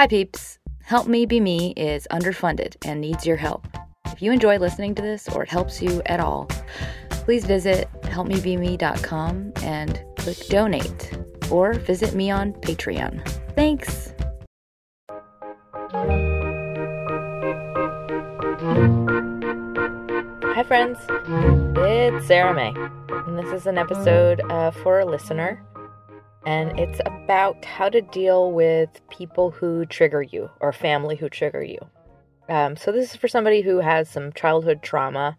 Hi, peeps. Help Me Be Me is underfunded and needs your help. If you enjoy listening to this or it helps you at all, please visit helpmebeme.com and click donate or visit me on Patreon. Thanks. Hi, friends. It's Sarah May, and this is an episode uh, for a listener. And it's about how to deal with people who trigger you or family who trigger you. Um, so, this is for somebody who has some childhood trauma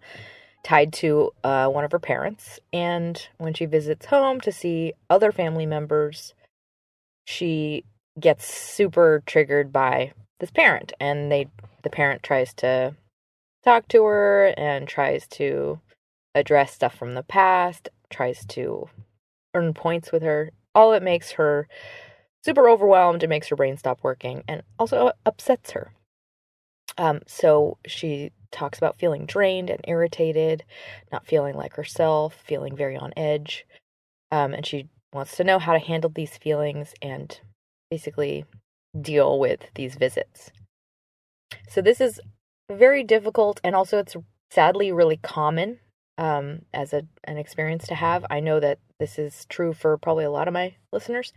tied to uh, one of her parents. And when she visits home to see other family members, she gets super triggered by this parent. And they, the parent tries to talk to her and tries to address stuff from the past, tries to earn points with her. All it makes her super overwhelmed. It makes her brain stop working and also upsets her. Um, so she talks about feeling drained and irritated, not feeling like herself, feeling very on edge. Um, and she wants to know how to handle these feelings and basically deal with these visits. So, this is very difficult and also it's sadly really common um, as a, an experience to have. I know that this is true for probably a lot of my listeners.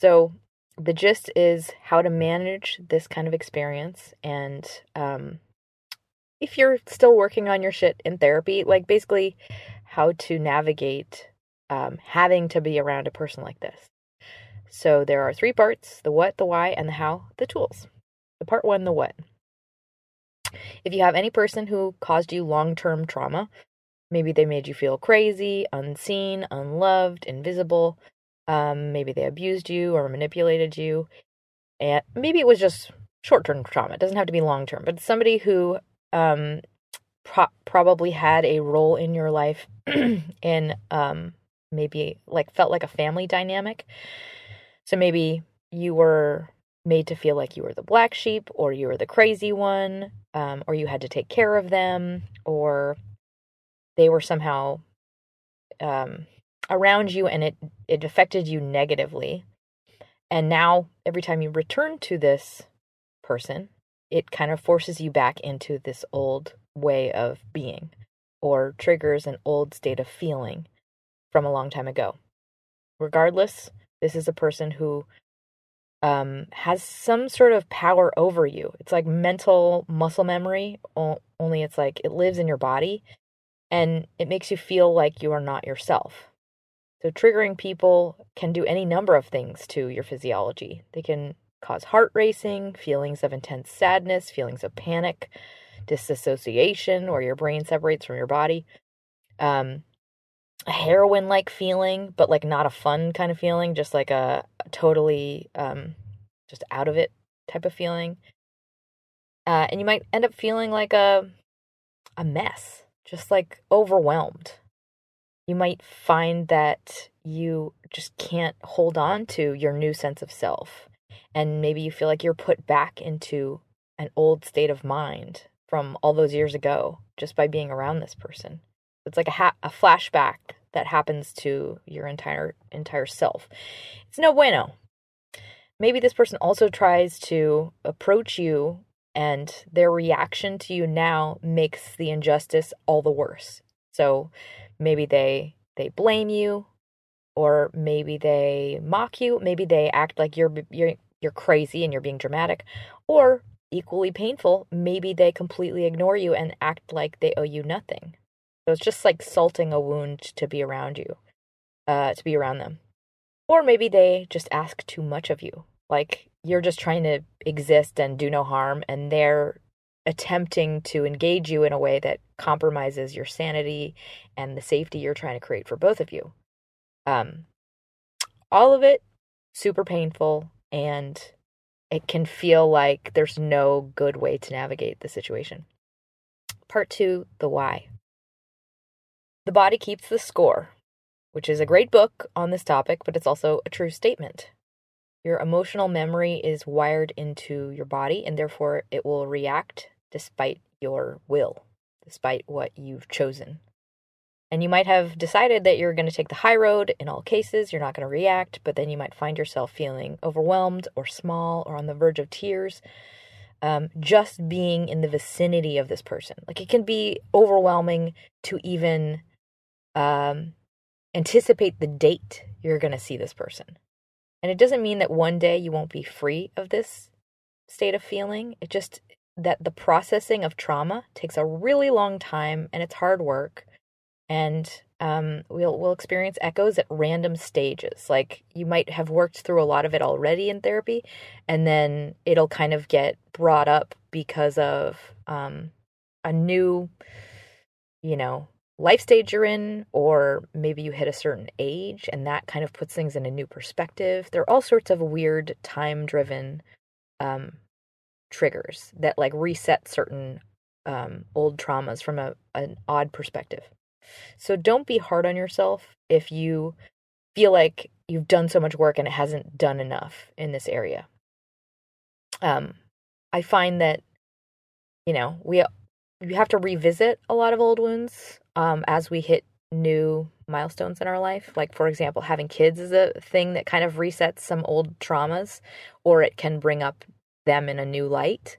So, the gist is how to manage this kind of experience. And um, if you're still working on your shit in therapy, like basically how to navigate um, having to be around a person like this. So, there are three parts the what, the why, and the how, the tools. The part one, the what. If you have any person who caused you long term trauma, maybe they made you feel crazy, unseen, unloved, invisible, um, maybe they abused you or manipulated you, and maybe it was just short term trauma. It doesn't have to be long term, but somebody who um, pro- probably had a role in your life in um, maybe like felt like a family dynamic. So maybe you were made to feel like you were the black sheep or you were the crazy one um, or you had to take care of them or they were somehow um, around you and it it affected you negatively and now every time you return to this person it kind of forces you back into this old way of being or triggers an old state of feeling from a long time ago regardless this is a person who um, has some sort of power over you. It's like mental muscle memory, only it's like it lives in your body and it makes you feel like you are not yourself. So, triggering people can do any number of things to your physiology. They can cause heart racing, feelings of intense sadness, feelings of panic, disassociation, where your brain separates from your body. Um, a heroin like feeling, but like not a fun kind of feeling, just like a, totally um, just out of it type of feeling. Uh, and you might end up feeling like a a mess, just like overwhelmed. You might find that you just can't hold on to your new sense of self. And maybe you feel like you're put back into an old state of mind from all those years ago just by being around this person. It's like a, ha- a flashback that happens to your entire entire self. It's no bueno. Maybe this person also tries to approach you and their reaction to you now makes the injustice all the worse. So maybe they they blame you or maybe they mock you, maybe they act like you're you're you're crazy and you're being dramatic or equally painful, maybe they completely ignore you and act like they owe you nothing. So it's just like salting a wound to be around you, uh, to be around them. Or maybe they just ask too much of you. Like you're just trying to exist and do no harm, and they're attempting to engage you in a way that compromises your sanity and the safety you're trying to create for both of you. Um, all of it super painful, and it can feel like there's no good way to navigate the situation. Part two the why. The Body Keeps the Score, which is a great book on this topic, but it's also a true statement. Your emotional memory is wired into your body, and therefore it will react despite your will, despite what you've chosen. And you might have decided that you're going to take the high road in all cases, you're not going to react, but then you might find yourself feeling overwhelmed or small or on the verge of tears um, just being in the vicinity of this person. Like it can be overwhelming to even um, anticipate the date you're going to see this person. And it doesn't mean that one day you won't be free of this state of feeling. It just that the processing of trauma takes a really long time and it's hard work. And um, we'll we'll experience echoes at random stages. Like you might have worked through a lot of it already in therapy, and then it'll kind of get brought up because of um, a new, you know, life stage you're in, or maybe you hit a certain age, and that kind of puts things in a new perspective. There are all sorts of weird time driven um, triggers that like reset certain um, old traumas from a an odd perspective. So don't be hard on yourself if you feel like you've done so much work and it hasn't done enough in this area. Um, I find that you know we we have to revisit a lot of old wounds um, as we hit new milestones in our life. Like for example, having kids is a thing that kind of resets some old traumas, or it can bring up them in a new light.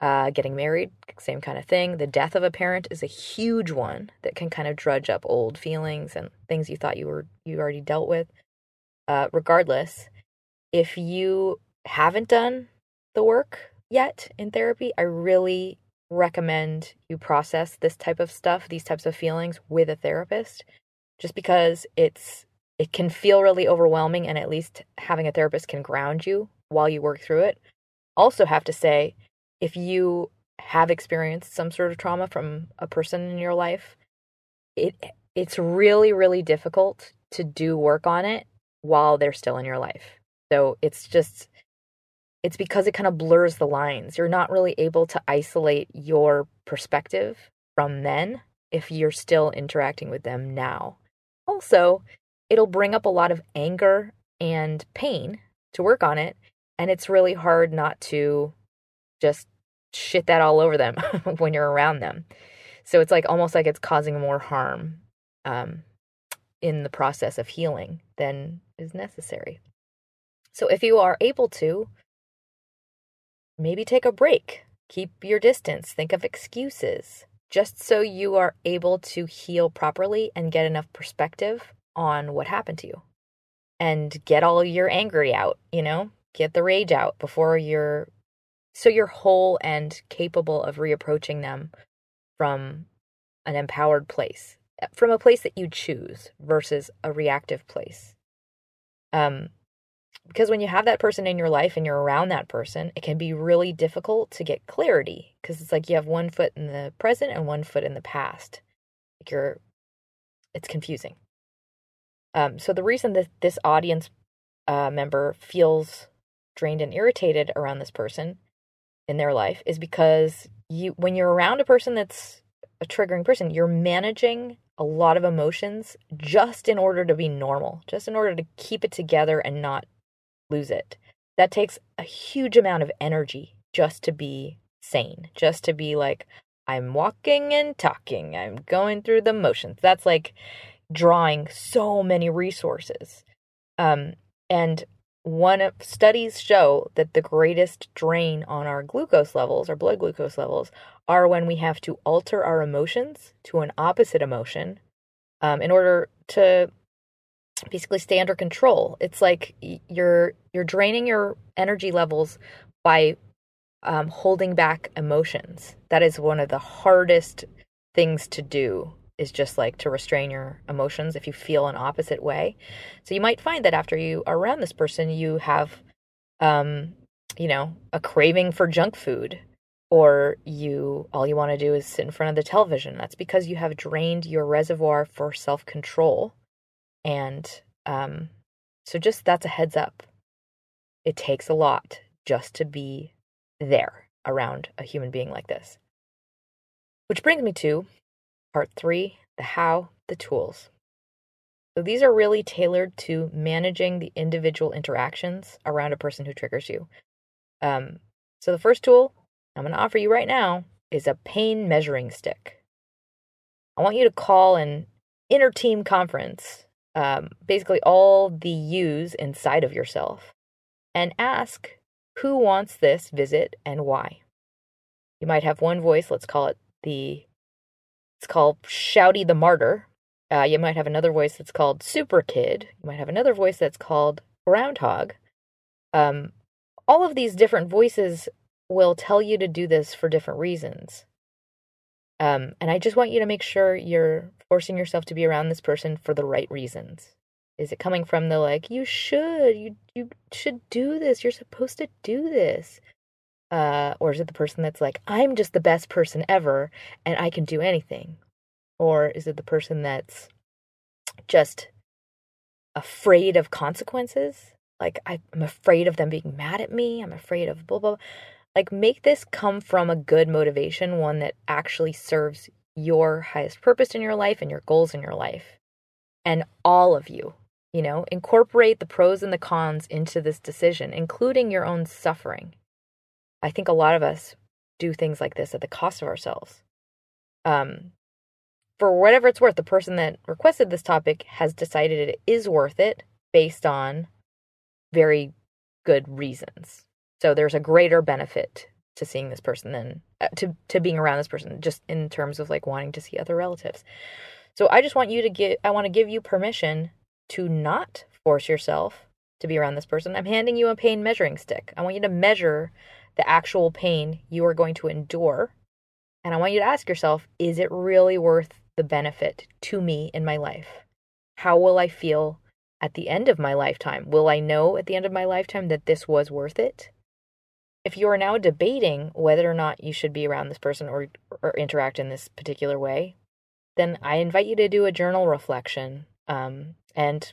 Uh, getting married, same kind of thing. The death of a parent is a huge one that can kind of drudge up old feelings and things you thought you were you already dealt with. Uh, regardless, if you haven't done the work yet in therapy, I really recommend you process this type of stuff, these types of feelings with a therapist, just because it's it can feel really overwhelming, and at least having a therapist can ground you while you work through it. Also, have to say if you have experienced some sort of trauma from a person in your life, it it's really really difficult to do work on it while they're still in your life. So it's just it's because it kind of blurs the lines. You're not really able to isolate your perspective from then if you're still interacting with them now. Also, it'll bring up a lot of anger and pain to work on it, and it's really hard not to just shit that all over them when you're around them. So it's like almost like it's causing more harm um, in the process of healing than is necessary. So if you are able to, maybe take a break, keep your distance, think of excuses, just so you are able to heal properly and get enough perspective on what happened to you. And get all your angry out, you know, get the rage out before you're so you're whole and capable of reapproaching them from an empowered place, from a place that you choose versus a reactive place. Um, because when you have that person in your life and you're around that person, it can be really difficult to get clarity because it's like you have one foot in the present and one foot in the past. Like you're, it's confusing. Um, so the reason that this audience uh, member feels drained and irritated around this person in their life is because you when you're around a person that's a triggering person, you're managing a lot of emotions just in order to be normal, just in order to keep it together and not lose it. That takes a huge amount of energy just to be sane, just to be like, I'm walking and talking, I'm going through the motions. That's like drawing so many resources. Um, and one of studies show that the greatest drain on our glucose levels, our blood glucose levels, are when we have to alter our emotions to an opposite emotion um, in order to basically stay under control. It's like you're you're draining your energy levels by um, holding back emotions. That is one of the hardest things to do is just like to restrain your emotions if you feel an opposite way. So you might find that after you are around this person, you have, um, you know, a craving for junk food, or you all you want to do is sit in front of the television. That's because you have drained your reservoir for self control, and um, so just that's a heads up. It takes a lot just to be there around a human being like this. Which brings me to Part three the how, the tools. So these are really tailored to managing the individual interactions around a person who triggers you. Um, so the first tool I'm going to offer you right now is a pain measuring stick. I want you to call an inner team conference, um, basically all the yous inside of yourself, and ask who wants this visit and why. You might have one voice, let's call it the, it's called Shouty the Martyr. Uh, you might have another voice that's called Super Kid. You might have another voice that's called Groundhog. Um, all of these different voices will tell you to do this for different reasons. Um, and I just want you to make sure you're forcing yourself to be around this person for the right reasons. Is it coming from the like, you should, you you should do this, you're supposed to do this? Uh, or is it the person that's like, I'm just the best person ever and I can do anything? Or is it the person that's just afraid of consequences? Like, I'm afraid of them being mad at me. I'm afraid of blah, blah. blah. Like, make this come from a good motivation, one that actually serves your highest purpose in your life and your goals in your life. And all of you, you know, incorporate the pros and the cons into this decision, including your own suffering. I think a lot of us do things like this at the cost of ourselves. Um, for whatever it's worth, the person that requested this topic has decided it is worth it based on very good reasons. So there's a greater benefit to seeing this person than uh, to to being around this person just in terms of like wanting to see other relatives. So I just want you to get I want to give you permission to not force yourself to be around this person. I'm handing you a pain measuring stick. I want you to measure the actual pain you are going to endure. And I want you to ask yourself, is it really worth the benefit to me in my life? How will I feel at the end of my lifetime? Will I know at the end of my lifetime that this was worth it? If you are now debating whether or not you should be around this person or, or interact in this particular way, then I invite you to do a journal reflection um, and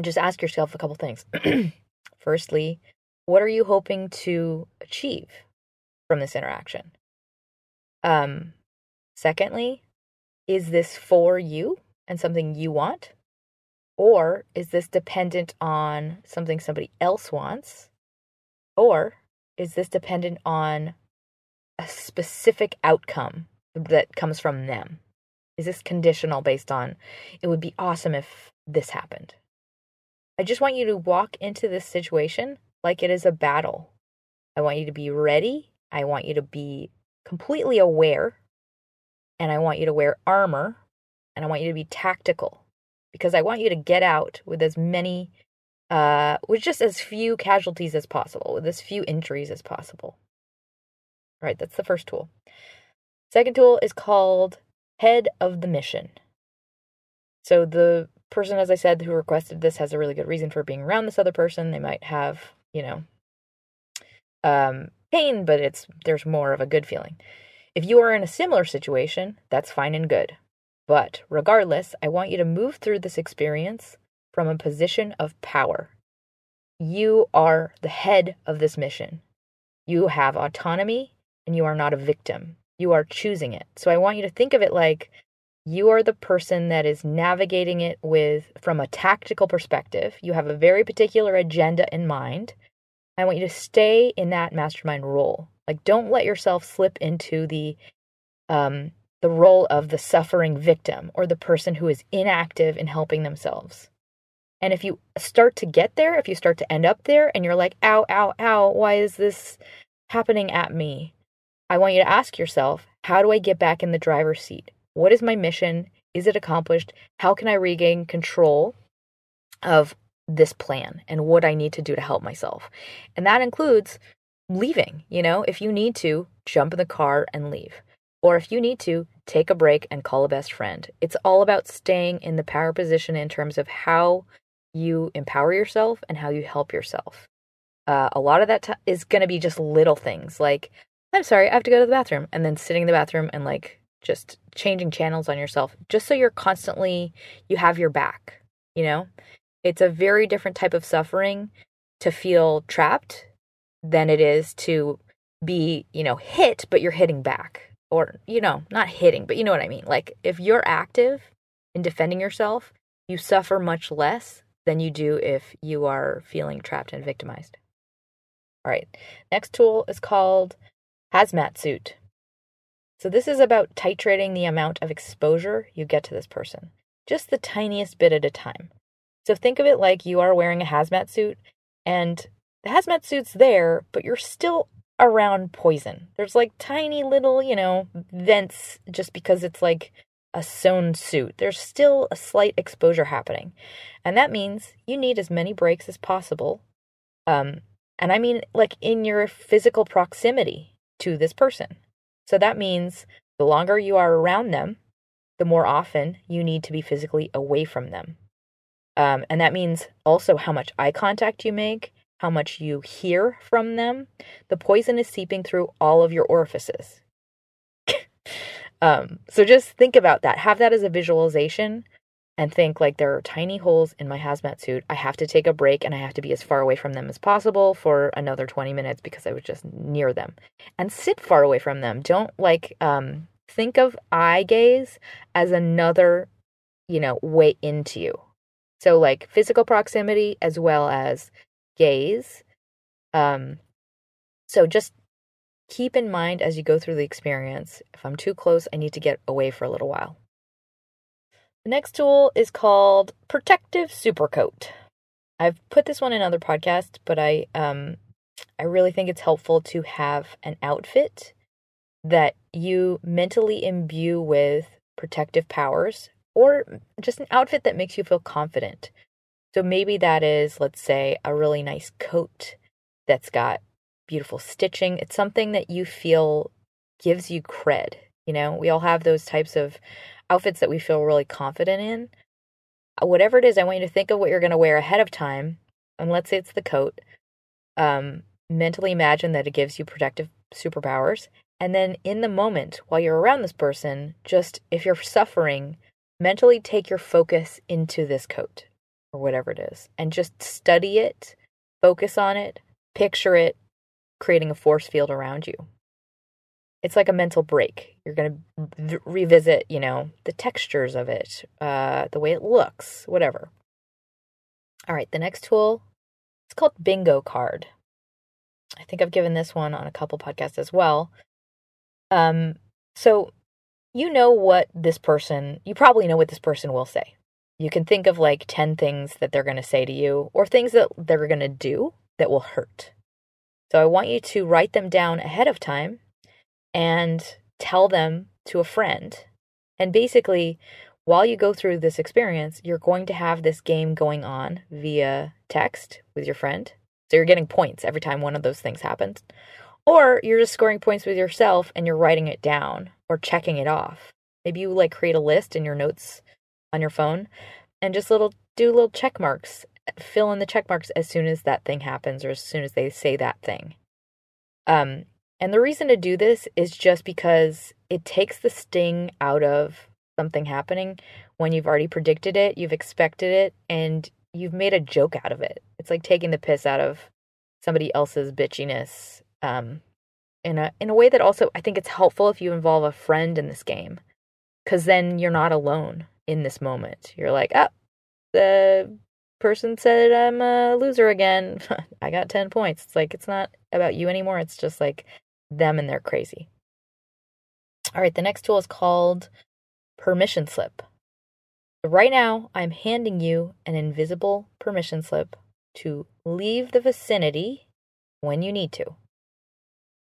just ask yourself a couple things. Firstly, what are you hoping to achieve from this interaction? Um, secondly, is this for you and something you want? Or is this dependent on something somebody else wants? Or is this dependent on a specific outcome that comes from them? Is this conditional based on it would be awesome if this happened? I just want you to walk into this situation like it is a battle. I want you to be ready. I want you to be completely aware. And I want you to wear armor. And I want you to be tactical because I want you to get out with as many uh, with just as few casualties as possible, with as few injuries as possible. Right, that's the first tool. Second tool is called Head of the Mission. So the person, as I said, who requested this has a really good reason for being around this other person. They might have, you know, um, pain, but it's there's more of a good feeling. If you are in a similar situation, that's fine and good. But regardless, I want you to move through this experience from a position of power. You are the head of this mission. You have autonomy and you are not a victim. You are choosing it. So I want you to think of it like you are the person that is navigating it with from a tactical perspective. You have a very particular agenda in mind. I want you to stay in that mastermind role. Like don't let yourself slip into the um the role of the suffering victim or the person who is inactive in helping themselves. And if you start to get there, if you start to end up there and you're like, ow, ow, ow, why is this happening at me? I want you to ask yourself, how do I get back in the driver's seat? What is my mission? Is it accomplished? How can I regain control of this plan and what I need to do to help myself? And that includes leaving. You know, if you need to, jump in the car and leave. Or if you need to, take a break and call a best friend. It's all about staying in the power position in terms of how you empower yourself and how you help yourself. Uh, a lot of that t- is going to be just little things like, I'm sorry, I have to go to the bathroom, and then sitting in the bathroom and like just changing channels on yourself, just so you're constantly, you have your back, you know? It's a very different type of suffering to feel trapped than it is to be, you know, hit, but you're hitting back. Or, you know, not hitting, but you know what I mean. Like, if you're active in defending yourself, you suffer much less than you do if you are feeling trapped and victimized. All right, next tool is called Hazmat Suit. So, this is about titrating the amount of exposure you get to this person. just the tiniest bit at a time. So think of it like you are wearing a hazmat suit and the hazmat suit's there, but you're still around poison. There's like tiny little, you know, vents just because it's like a sewn suit. There's still a slight exposure happening. And that means you need as many breaks as possible. Um, and I mean, like in your physical proximity to this person. So that means the longer you are around them, the more often you need to be physically away from them. Um, and that means also how much eye contact you make, how much you hear from them. The poison is seeping through all of your orifices. Um, so just think about that. Have that as a visualization and think like there are tiny holes in my hazmat suit. I have to take a break and I have to be as far away from them as possible for another 20 minutes because I was just near them. And sit far away from them. Don't like um think of eye gaze as another, you know, way into you. So like physical proximity as well as gaze. Um so just keep in mind as you go through the experience, if I'm too close, I need to get away for a little while. The next tool is called Protective Supercoat. I've put this one in other podcasts, but I um I really think it's helpful to have an outfit that you mentally imbue with protective powers or just an outfit that makes you feel confident. So maybe that is, let's say, a really nice coat that's got beautiful stitching. It's something that you feel gives you cred. You know, we all have those types of outfits that we feel really confident in. Uh, whatever it is, I want you to think of what you're going to wear ahead of time. And let's say it's the coat. Um, mentally imagine that it gives you protective superpowers. And then in the moment, while you're around this person, just if you're suffering, mentally take your focus into this coat or whatever it is and just study it, focus on it, picture it, creating a force field around you it's like a mental break. You're going to v- revisit, you know, the textures of it, uh, the way it looks, whatever. All right, the next tool it's called Bingo Card. I think I've given this one on a couple podcasts as well. Um, so you know what this person, you probably know what this person will say. You can think of like 10 things that they're going to say to you or things that they're going to do that will hurt. So I want you to write them down ahead of time and tell them to a friend. And basically, while you go through this experience, you're going to have this game going on via text with your friend. So you're getting points every time one of those things happens. Or you're just scoring points with yourself and you're writing it down or checking it off. Maybe you like create a list in your notes on your phone and just little do little check marks. Fill in the check marks as soon as that thing happens or as soon as they say that thing. Um, and the reason to do this is just because it takes the sting out of something happening when you've already predicted it, you've expected it, and you've made a joke out of it. It's like taking the piss out of somebody else's bitchiness. Um, in a in a way that also I think it's helpful if you involve a friend in this game, because then you're not alone in this moment. You're like, oh, the person said I'm a loser again. I got ten points. It's like it's not about you anymore. It's just like them and they're crazy. All right, the next tool is called permission slip. Right now, I'm handing you an invisible permission slip to leave the vicinity when you need to.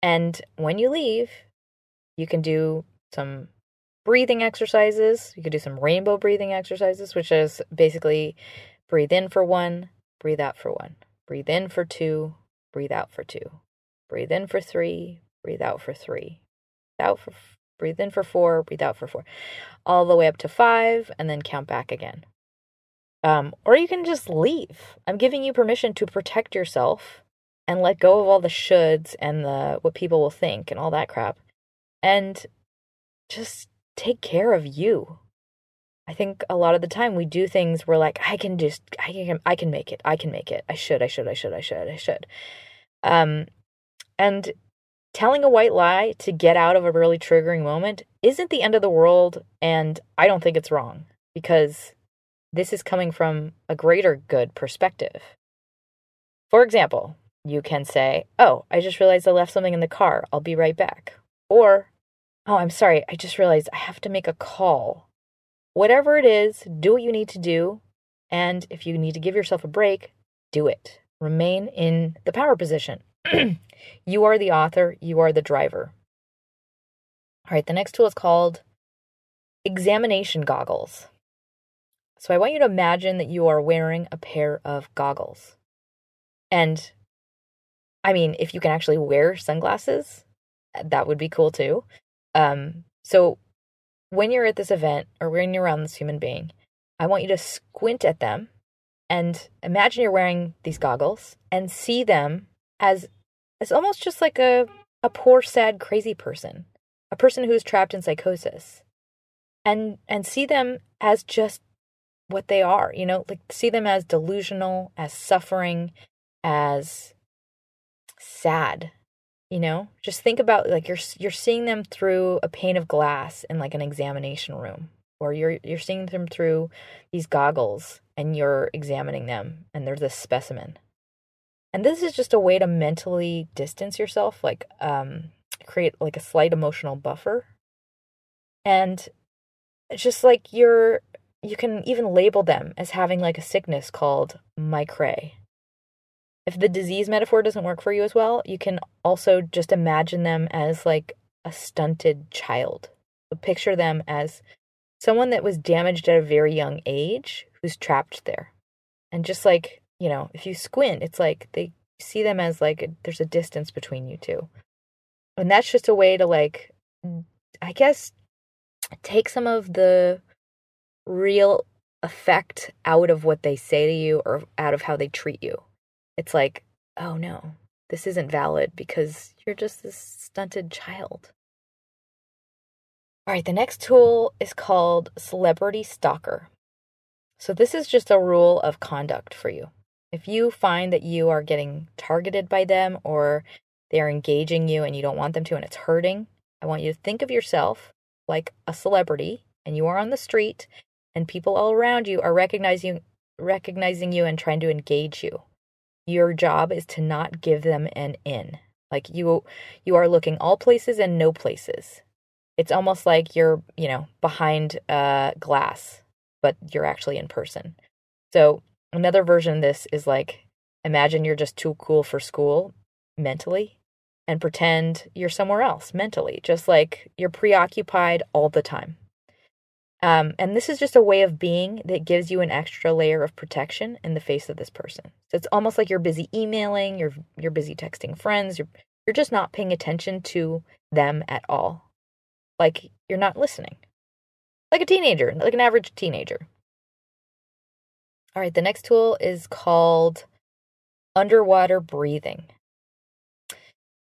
And when you leave, you can do some breathing exercises. You can do some rainbow breathing exercises, which is basically breathe in for one, breathe out for one, breathe in for two, breathe out for two, breathe in for three, breathe out for three, out for breathe in for four, breathe out for four, all the way up to five, and then count back again. Um, or you can just leave. I'm giving you permission to protect yourself and let go of all the shoulds and the what people will think and all that crap, and just take care of you. I think a lot of the time we do things we're like, I can just, I can, I can make it, I can make it, I should, I should, I should, I should, I should. Um, and telling a white lie to get out of a really triggering moment isn't the end of the world. And I don't think it's wrong because this is coming from a greater good perspective. For example, you can say, Oh, I just realized I left something in the car. I'll be right back. Or, Oh, I'm sorry. I just realized I have to make a call. Whatever it is, do what you need to do. And if you need to give yourself a break, do it. Remain in the power position. you are the author, you are the driver. All right, the next tool is called examination goggles. So I want you to imagine that you are wearing a pair of goggles. And I mean, if you can actually wear sunglasses, that would be cool too. Um, so when you're at this event or when you're around this human being, I want you to squint at them and imagine you're wearing these goggles and see them as as almost just like a a poor sad crazy person, a person who's trapped in psychosis. And and see them as just what they are, you know, like see them as delusional, as suffering, as sad, you know just think about like you're you're seeing them through a pane of glass in like an examination room or you're you're seeing them through these goggles and you're examining them and there's this specimen. And this is just a way to mentally distance yourself like um create like a slight emotional buffer. And just like you're you can even label them as having like a sickness called micrae if the disease metaphor doesn't work for you as well, you can also just imagine them as like a stunted child. Picture them as someone that was damaged at a very young age who's trapped there. And just like, you know, if you squint, it's like they see them as like a, there's a distance between you two. And that's just a way to like, I guess, take some of the real effect out of what they say to you or out of how they treat you it's like, oh no, this isn't valid because you're just this stunted child. All right, the next tool is called Celebrity Stalker. So, this is just a rule of conduct for you. If you find that you are getting targeted by them or they're engaging you and you don't want them to and it's hurting, I want you to think of yourself like a celebrity and you are on the street and people all around you are recognizing recognizing you and trying to engage you your job is to not give them an in. Like you you are looking all places and no places. It's almost like you're, you know, behind uh glass, but you're actually in person. So, another version of this is like imagine you're just too cool for school mentally and pretend you're somewhere else mentally, just like you're preoccupied all the time. Um, and this is just a way of being that gives you an extra layer of protection in the face of this person. So it's almost like you're busy emailing, you're you're busy texting friends, you're you're just not paying attention to them at all. Like you're not listening. Like a teenager, like an average teenager. All right, the next tool is called underwater breathing.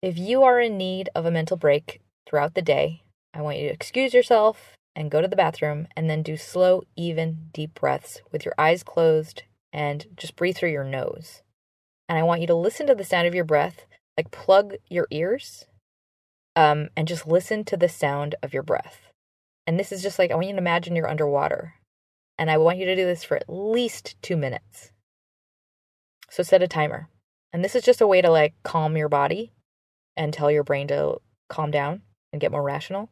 If you are in need of a mental break throughout the day, I want you to excuse yourself and go to the bathroom and then do slow, even, deep breaths with your eyes closed and just breathe through your nose. And I want you to listen to the sound of your breath, like plug your ears um, and just listen to the sound of your breath. And this is just like I want you to imagine you're underwater. And I want you to do this for at least two minutes. So set a timer. And this is just a way to like calm your body and tell your brain to calm down and get more rational.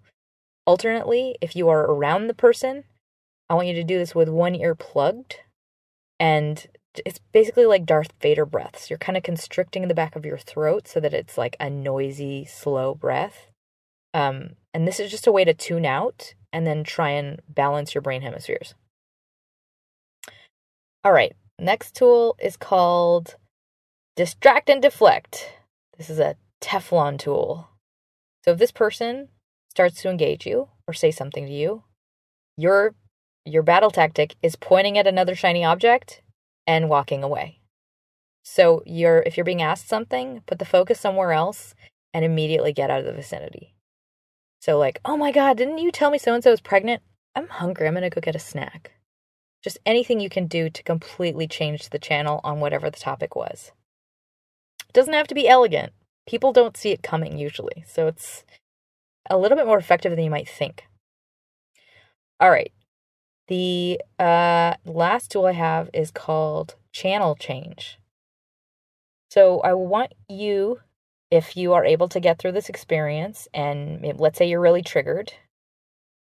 Alternately, if you are around the person, I want you to do this with one ear plugged. And it's basically like Darth Vader breaths. You're kind of constricting the back of your throat so that it's like a noisy, slow breath. Um, and this is just a way to tune out and then try and balance your brain hemispheres. All right, next tool is called Distract and Deflect. This is a Teflon tool. So if this person starts to engage you or say something to you, your your battle tactic is pointing at another shiny object and walking away. So you're if you're being asked something, put the focus somewhere else and immediately get out of the vicinity. So like, "Oh my god, didn't you tell me so and so is pregnant? I'm hungry. I'm to go get a snack." Just anything you can do to completely change the channel on whatever the topic was. It doesn't have to be elegant. People don't see it coming usually. So it's a little bit more effective than you might think. All right. The uh, last tool I have is called channel change. So I want you, if you are able to get through this experience, and let's say you're really triggered,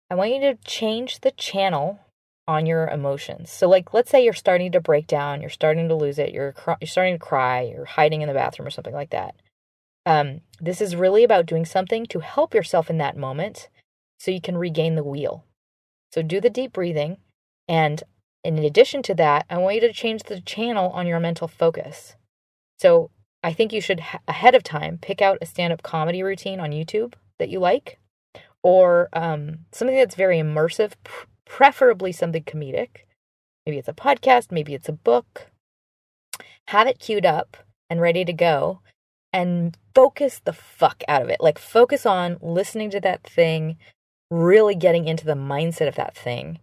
I want you to change the channel on your emotions. So like let's say you're starting to break down, you're starting to lose it, you're cr- you're starting to cry, you're hiding in the bathroom or something like that. Um, this is really about doing something to help yourself in that moment so you can regain the wheel. So do the deep breathing and in addition to that, I want you to change the channel on your mental focus. So I think you should ahead of time pick out a stand-up comedy routine on YouTube that you like or um, something that's very immersive, preferably something comedic. Maybe it's a podcast, maybe it's a book. Have it queued up and ready to go and focus the fuck out of it. Like, focus on listening to that thing, really getting into the mindset of that thing,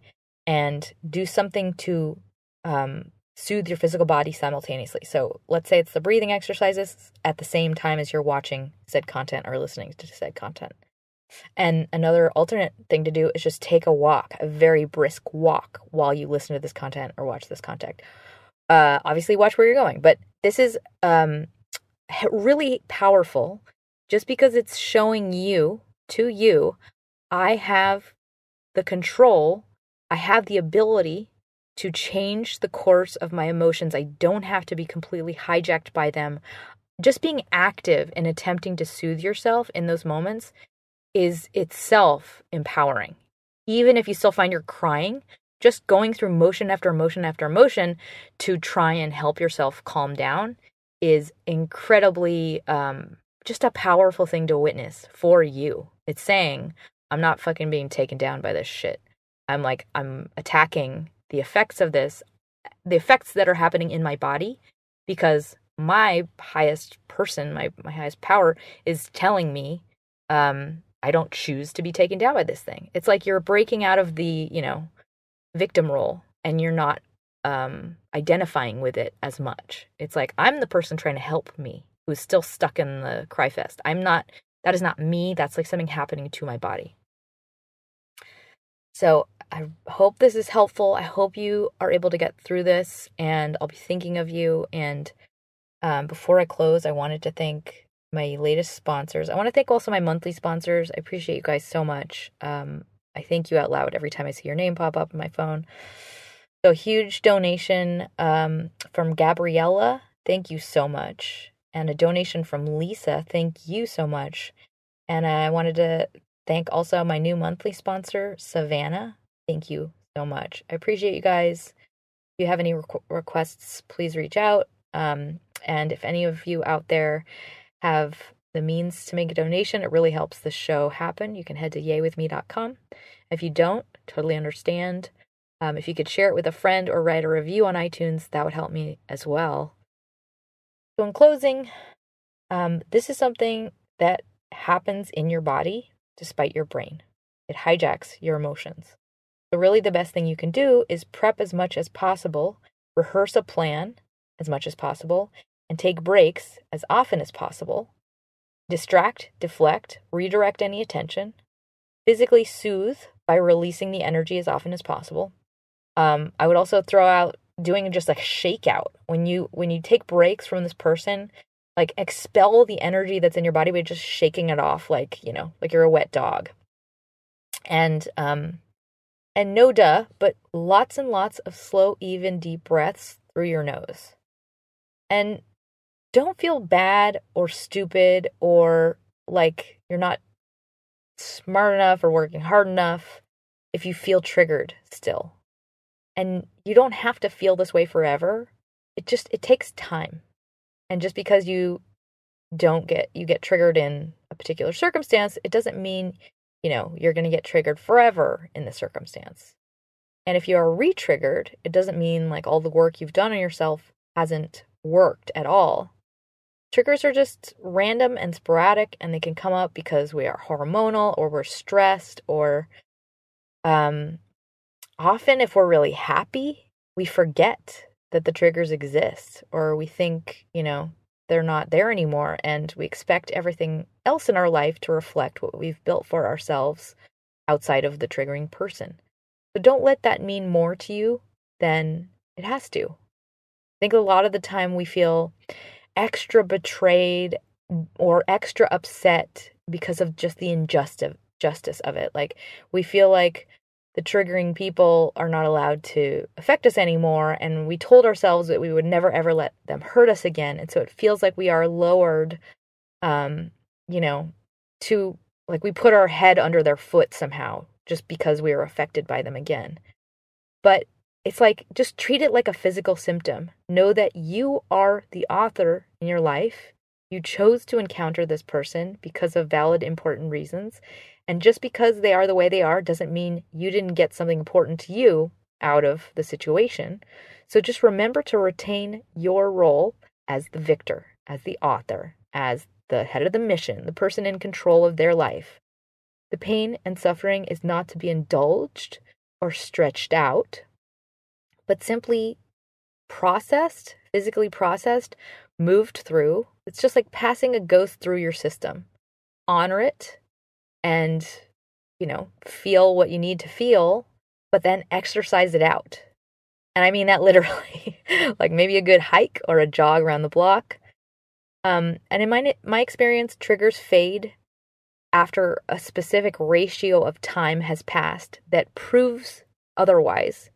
and do something to um, soothe your physical body simultaneously. So, let's say it's the breathing exercises at the same time as you're watching said content or listening to said content. And another alternate thing to do is just take a walk, a very brisk walk while you listen to this content or watch this content. Uh, obviously, watch where you're going, but this is um, really powerful just because it's showing you, to you, I have the control, I have the ability to change the course of my emotions. I don't have to be completely hijacked by them. Just being active and attempting to soothe yourself in those moments is itself empowering. Even if you still find you're crying, just going through motion after motion after motion to try and help yourself calm down is incredibly um, just a powerful thing to witness for you. It's saying, I'm not fucking being taken down by this shit. I'm like, I'm attacking the effects of this, the effects that are happening in my body because my highest person, my, my highest power is telling me um, I don't choose to be taken down by this thing. It's like you're breaking out of the, you know, victim role and you're not um, identifying with it as much. It's like I'm the person trying to help me who's still stuck in the cry fest. I'm not, that is not me. That's like something happening to my body. So I hope this is helpful. I hope you are able to get through this and I'll be thinking of you. And um, before I close, I wanted to thank my latest sponsors. I want to thank also my monthly sponsors. I appreciate you guys so much. Um, I thank you out loud every time I see your name pop up on my phone. So, huge donation um, from Gabriella. Thank you so much. And a donation from Lisa. Thank you so much. And I wanted to thank also my new monthly sponsor, Savannah. Thank you so much. I appreciate you guys. If you have any requ- requests, please reach out. Um, and if any of you out there have the means to make a donation, it really helps the show happen. You can head to yaywithme.com. If you don't, totally understand. Um, if you could share it with a friend or write a review on iTunes, that would help me as well. So, in closing, um, this is something that happens in your body despite your brain. It hijacks your emotions. So, really, the best thing you can do is prep as much as possible, rehearse a plan as much as possible, and take breaks as often as possible. Distract, deflect, redirect any attention. Physically soothe by releasing the energy as often as possible. Um, I would also throw out doing just like shakeout. When you when you take breaks from this person like expel the energy that's in your body by just shaking it off like you know like you're a wet dog. And um and no duh but lots and lots of slow even deep breaths through your nose. And don't feel bad or stupid or like you're not smart enough or working hard enough if you feel triggered still. And you don't have to feel this way forever. It just it takes time. And just because you don't get you get triggered in a particular circumstance, it doesn't mean, you know, you're going to get triggered forever in the circumstance. And if you are re-triggered, it doesn't mean like all the work you've done on yourself hasn't worked at all. Triggers are just random and sporadic, and they can come up because we are hormonal or we're stressed, or um, often if we're really happy, we forget that the triggers exist, or we think, you know, they're not there anymore, and we expect everything else in our life to reflect what we've built for ourselves outside of the triggering person. So don't let that mean more to you than it has to. I think a lot of the time we feel extra betrayed or extra upset because of just the injustice justice of it. Like we feel like the triggering people are not allowed to affect us anymore. And we told ourselves that we would never ever let them hurt us again. And so it feels like we are lowered, um, you know, to like we put our head under their foot somehow just because we are affected by them again. But it's like just treat it like a physical symptom. Know that you are the author in your life. You chose to encounter this person because of valid, important reasons. And just because they are the way they are doesn't mean you didn't get something important to you out of the situation. So just remember to retain your role as the victor, as the author, as the head of the mission, the person in control of their life. The pain and suffering is not to be indulged or stretched out, but simply processed, physically processed, moved through. It's just like passing a ghost through your system. Honor it and, you know, feel what you need to feel, but then exercise it out. And I mean that literally, like maybe a good hike or a jog around the block. Um, and in my my experience, triggers fade after a specific ratio of time has passed that proves otherwise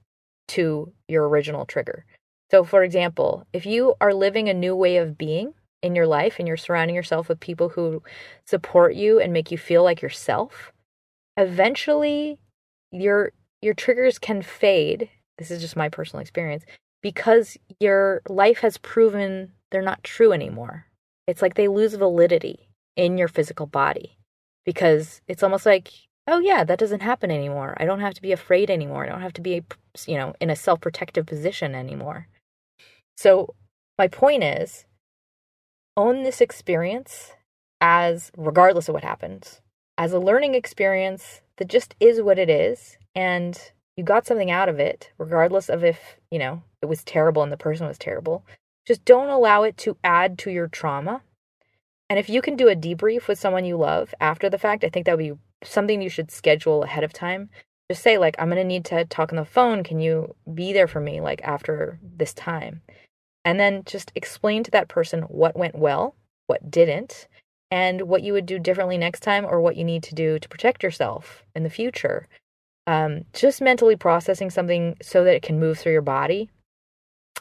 to your original trigger. So, for example, if you are living a new way of being in your life and you're surrounding yourself with people who support you and make you feel like yourself, eventually your your triggers can fade. This is just my personal experience because your life has proven they're not true anymore. It's like they lose validity in your physical body because it's almost like, oh yeah, that doesn't happen anymore. I don't have to be afraid anymore. I don't have to be, you know, in a self-protective position anymore. So my point is own this experience as regardless of what happens as a learning experience that just is what it is and you got something out of it regardless of if you know it was terrible and the person was terrible. Just don't allow it to add to your trauma. And if you can do a debrief with someone you love after the fact i think that would be something you should schedule ahead of time. Just say like i'm going to need to talk on the phone. Can you be there for me like after this time and then just explain to that person what went well, what didn't, and what you would do differently next time or what you need to do to protect yourself in the future. Um, just mentally processing something so that it can move through your body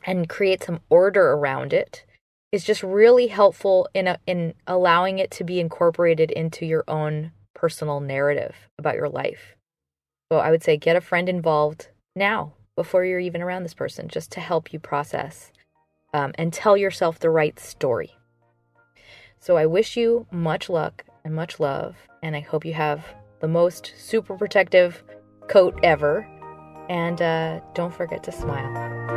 and create some order around it is just really helpful in a, in allowing it to be incorporated into your own personal narrative about your life. So I would say get a friend involved now before you're even around this person just to help you process um, and tell yourself the right story. So I wish you much luck and much love, and I hope you have the most super protective coat ever. And uh, don't forget to smile.